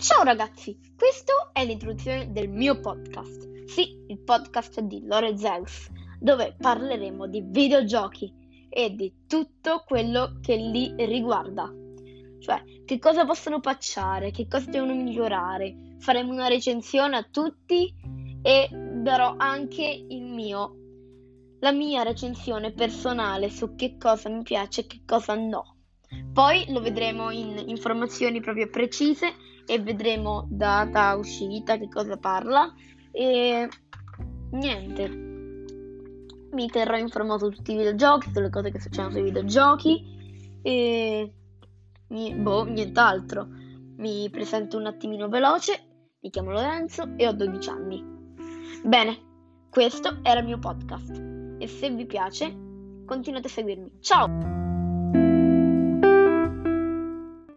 Ciao ragazzi, questo è l'introduzione del mio podcast. Sì, il podcast di Lore Zeus, dove parleremo di videogiochi e di tutto quello che li riguarda. Cioè, che cosa possono patchare, che cosa devono migliorare. Faremo una recensione a tutti e darò anche mio, la mia recensione personale su che cosa mi piace e che cosa no. Poi lo vedremo in informazioni proprio precise e vedremo data uscita, che cosa parla e niente. Mi terrò informato su tutti i videogiochi, sulle cose che succedono sui videogiochi e boh, nient'altro. Mi presento un attimino veloce, mi chiamo Lorenzo e ho 12 anni. Bene, questo era il mio podcast e se vi piace continuate a seguirmi. Ciao!